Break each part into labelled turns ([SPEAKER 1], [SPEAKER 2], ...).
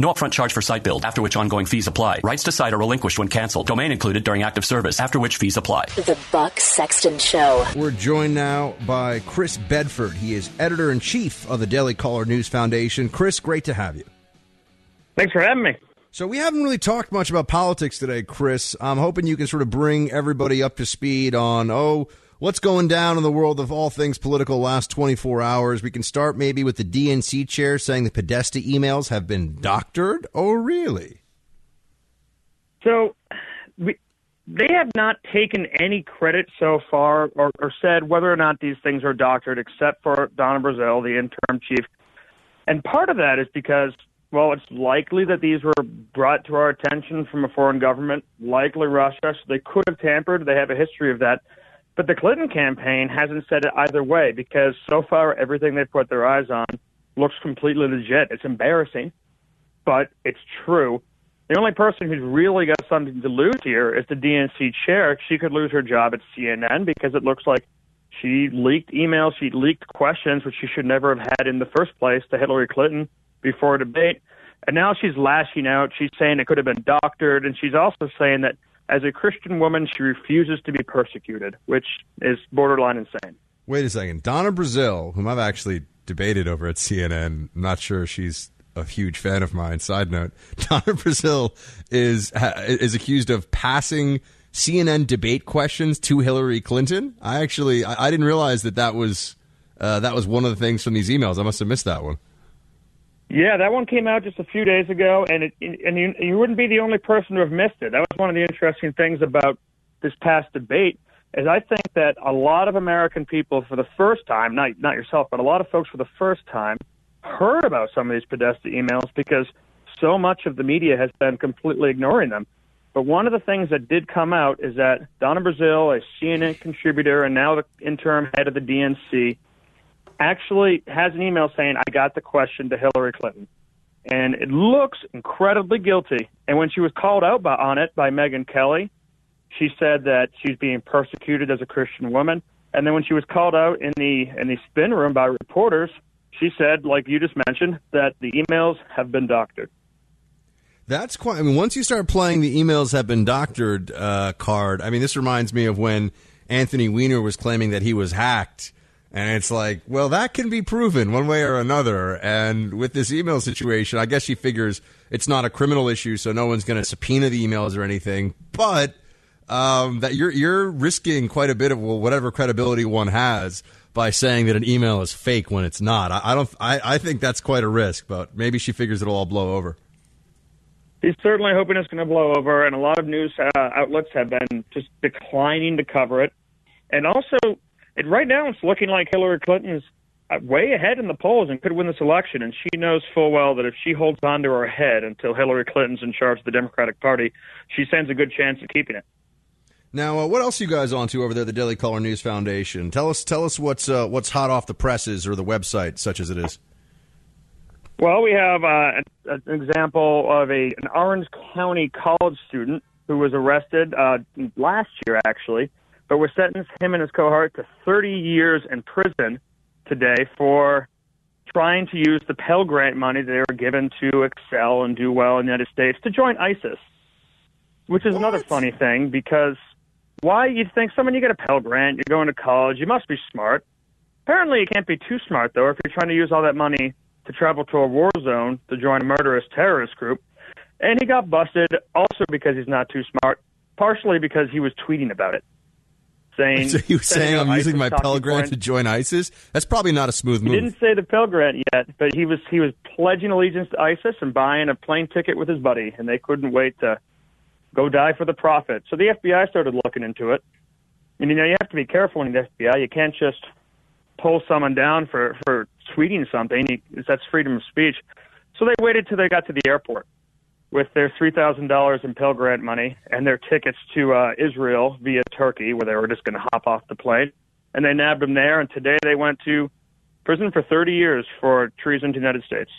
[SPEAKER 1] No upfront charge for site build, after which ongoing fees apply. Rights to site are relinquished when canceled. Domain included during active service, after which fees apply.
[SPEAKER 2] The Buck Sexton Show.
[SPEAKER 3] We're joined now by Chris Bedford. He is editor in chief of the Daily Caller News Foundation. Chris, great to have you.
[SPEAKER 4] Thanks for having me.
[SPEAKER 3] So, we haven't really talked much about politics today, Chris. I'm hoping you can sort of bring everybody up to speed on, oh, what's going down in the world of all things political last 24 hours. We can start maybe with the DNC chair saying the Podesta emails have been doctored. Oh, really?
[SPEAKER 4] So we, they have not taken any credit so far or, or said whether or not these things are doctored, except for Donna Brazile, the interim chief. And part of that is because, well, it's likely that these were brought to our attention from a foreign government, likely Russia. So they could have tampered. They have a history of that. But the Clinton campaign hasn't said it either way because so far everything they've put their eyes on looks completely legit. It's embarrassing, but it's true. The only person who's really got something to lose here is the DNC chair. She could lose her job at CNN because it looks like she leaked emails, she leaked questions, which she should never have had in the first place to Hillary Clinton before a debate. And now she's lashing out. She's saying it could have been doctored, and she's also saying that as a Christian woman, she refuses to be persecuted, which is borderline insane.
[SPEAKER 3] Wait a second. Donna Brazile, whom I've actually debated over at CNN, I'm not sure she's a huge fan of mine. Side note: Donna Brazile is is accused of passing CNN debate questions to Hillary Clinton. I actually I, I didn't realize that that was uh, that was one of the things from these emails. I must have missed that one.
[SPEAKER 4] Yeah, that one came out just a few days ago, and it, and you, you wouldn't be the only person to have missed it. That was one of the interesting things about this past debate. Is I think that a lot of American people, for the first time, not not yourself, but a lot of folks for the first time, heard about some of these Podesta emails because so much of the media has been completely ignoring them. But one of the things that did come out is that Donna Brazile, a CNN contributor and now the interim head of the DNC, actually has an email saying, I got the question to Hillary Clinton. And it looks incredibly guilty. And when she was called out by, on it by Megyn Kelly, she said that she's being persecuted as a Christian woman. And then when she was called out in the in the spin room by reporters, she said, like you just mentioned, that the emails have been doctored.
[SPEAKER 3] That's quite. I mean, once you start playing the emails have been doctored uh, card, I mean, this reminds me of when Anthony Weiner was claiming that he was hacked and it's like, well, that can be proven one way or another. And with this email situation, I guess she figures it's not a criminal issue, so no one's going to subpoena the emails or anything. But um, that you're you're risking quite a bit of well, whatever credibility one has by saying that an email is fake when it's not. I, I don't. I, I think that's quite a risk, but maybe she figures it'll all blow over.
[SPEAKER 4] He's certainly hoping it's going to blow over, and a lot of news uh, outlets have been just declining to cover it. And also, it, right now it's looking like Hillary Clinton's uh, way ahead in the polls and could win this election. And she knows full well that if she holds on to her head until Hillary Clinton's in charge of the Democratic Party, she stands a good chance of keeping it.
[SPEAKER 3] Now, uh, what else are you guys on to over there, the Daily Caller News Foundation? Tell us, tell us what's uh, what's hot off the presses or the website, such as it is.
[SPEAKER 4] Well, we have uh, an example of a an Orange County college student who was arrested uh, last year, actually, but we sentenced him and his cohort to 30 years in prison today for trying to use the Pell Grant money they were given to excel and do well in the United States to join ISIS, which is what? another funny thing because why you'd think someone you get a Pell Grant, you're going to college, you must be smart. Apparently, you can't be too smart though if you're trying to use all that money to travel to a war zone to join a murderous terrorist group. And he got busted also because he's not too smart, partially because he was tweeting about it. Saying,
[SPEAKER 3] So he was saying, "I'm
[SPEAKER 4] out
[SPEAKER 3] using
[SPEAKER 4] ISIS
[SPEAKER 3] my Pell Grant to join ISIS." That's probably not a smooth
[SPEAKER 4] He
[SPEAKER 3] move.
[SPEAKER 4] didn't say the Pell Grant yet, but he was he was pledging allegiance to ISIS and buying a plane ticket with his buddy, and they couldn't wait to go die for the prophet. So the FBI started looking into it. And you know, you have to be careful in the FBI. You can't just pull someone down for for tweeting something. You, that's freedom of speech. So they waited till they got to the airport with their three thousand dollars in Pell Grant money and their tickets to uh, Israel via Turkey, where they were just going to hop off the plane, and they nabbed him there. And today they went to prison for 30 years for treason to the United States.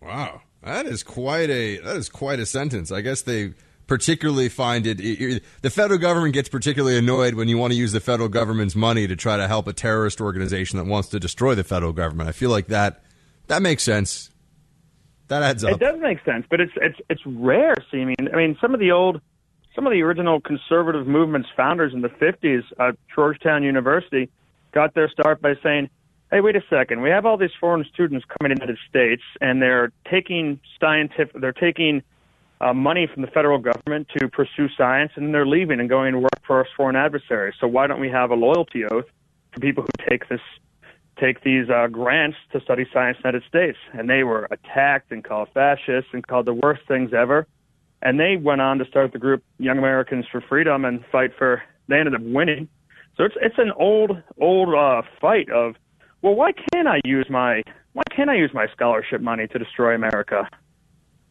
[SPEAKER 3] Wow, that is quite a that is quite a sentence. I guess they particularly find it- The federal government gets particularly annoyed when you want to use the federal government's money to try to help a terrorist organization that wants to destroy the federal government. I feel like that that makes sense. That adds
[SPEAKER 4] It does make sense, but it's it's it's rare seeming. I mean, some of the old, some of the original conservative movement's founders in the 50s, uh, Georgetown University, got their start by saying, "Hey, wait a second. We have all these foreign students coming to the United States, and they're taking scientific, they're taking uh, money from the federal government to pursue science, and then they're leaving and going to work for our foreign adversaries. So why don't we have a loyalty oath for people who take this take these uh, grants to study science in the United States. And they were attacked and called fascists and called the worst things ever. And they went on to start the group Young Americans for Freedom and fight for. They ended up winning. So it's it's an old old uh, fight of, well, why can't I use my why can't I use my scholarship money to destroy America?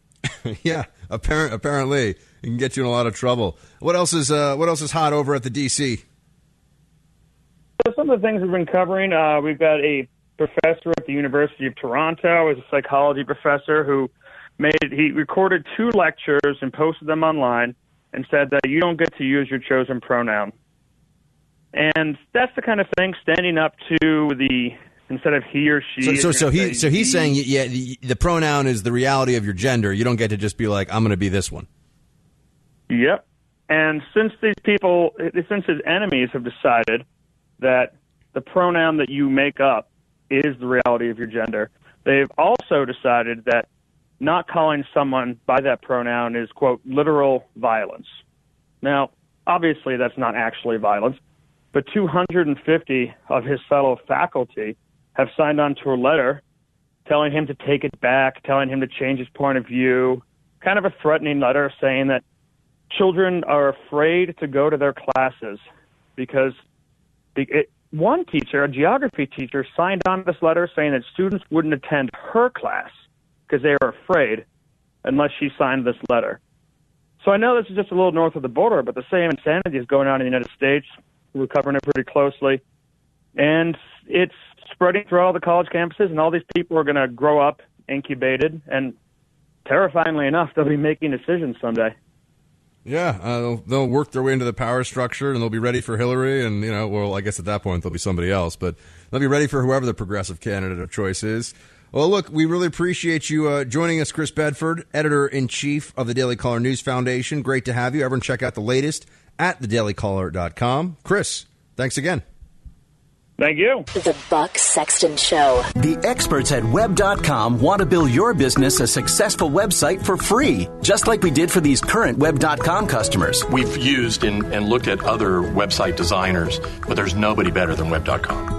[SPEAKER 3] yeah, apparent, apparently, it can get you in a lot of trouble. What else is uh, what else is hot over at the DC?
[SPEAKER 4] So some of the things we've been covering, uh, we've got a professor at the University of Toronto, is a psychology professor who made he recorded two lectures and posted them online and said that you don't get to use your chosen pronoun. And that's the kind of thing standing up to the instead of he or she.
[SPEAKER 3] So, so, so he, so he's
[SPEAKER 4] he.
[SPEAKER 3] saying, yeah, the, the pronoun is the reality of your gender. You don't get to just be like, I'm going to be this one.
[SPEAKER 4] Yep. And since these people, since his enemies have decided that the pronoun that you make up is the reality of your gender, they've also decided that not calling someone by that pronoun is, quote, literal violence. Now, obviously, that's not actually violence, but 250 of his fellow faculty have signed on to a letter telling him to take it back, telling him to change his point of view, kind of a threatening letter saying that children are afraid to go to their classes because it, one teacher, a geography teacher, signed on this letter saying that students wouldn't attend her class because they were afraid unless she signed this letter. So I know this is just a little north of the border, but the same insanity is going on in the United States. We're covering it pretty closely. And it's spreading throughout all the college campuses, and all these people are going to grow up incubated, and terrifyingly enough, they'll be making decisions someday.
[SPEAKER 3] Yeah, uh, they'll, they'll work their way into the power structure, and they'll be ready for Hillary. And you know, well, I guess at that point there'll be somebody else, but they'll be ready for whoever the progressive candidate of choice is. Well, look, we really appreciate you uh, joining us, Chris Bedford, editor in chief of the Daily Caller News Foundation. Great to have you. Everyone, check out the latest at thedailycaller.com. Chris, thanks again.
[SPEAKER 4] Thank you.
[SPEAKER 2] The Buck Sexton Show.
[SPEAKER 5] The experts at web.com want to build your business a successful website for free, just like we did for these current web.com customers.
[SPEAKER 6] We've used and, and looked at other website designers, but there's nobody better than Web.com.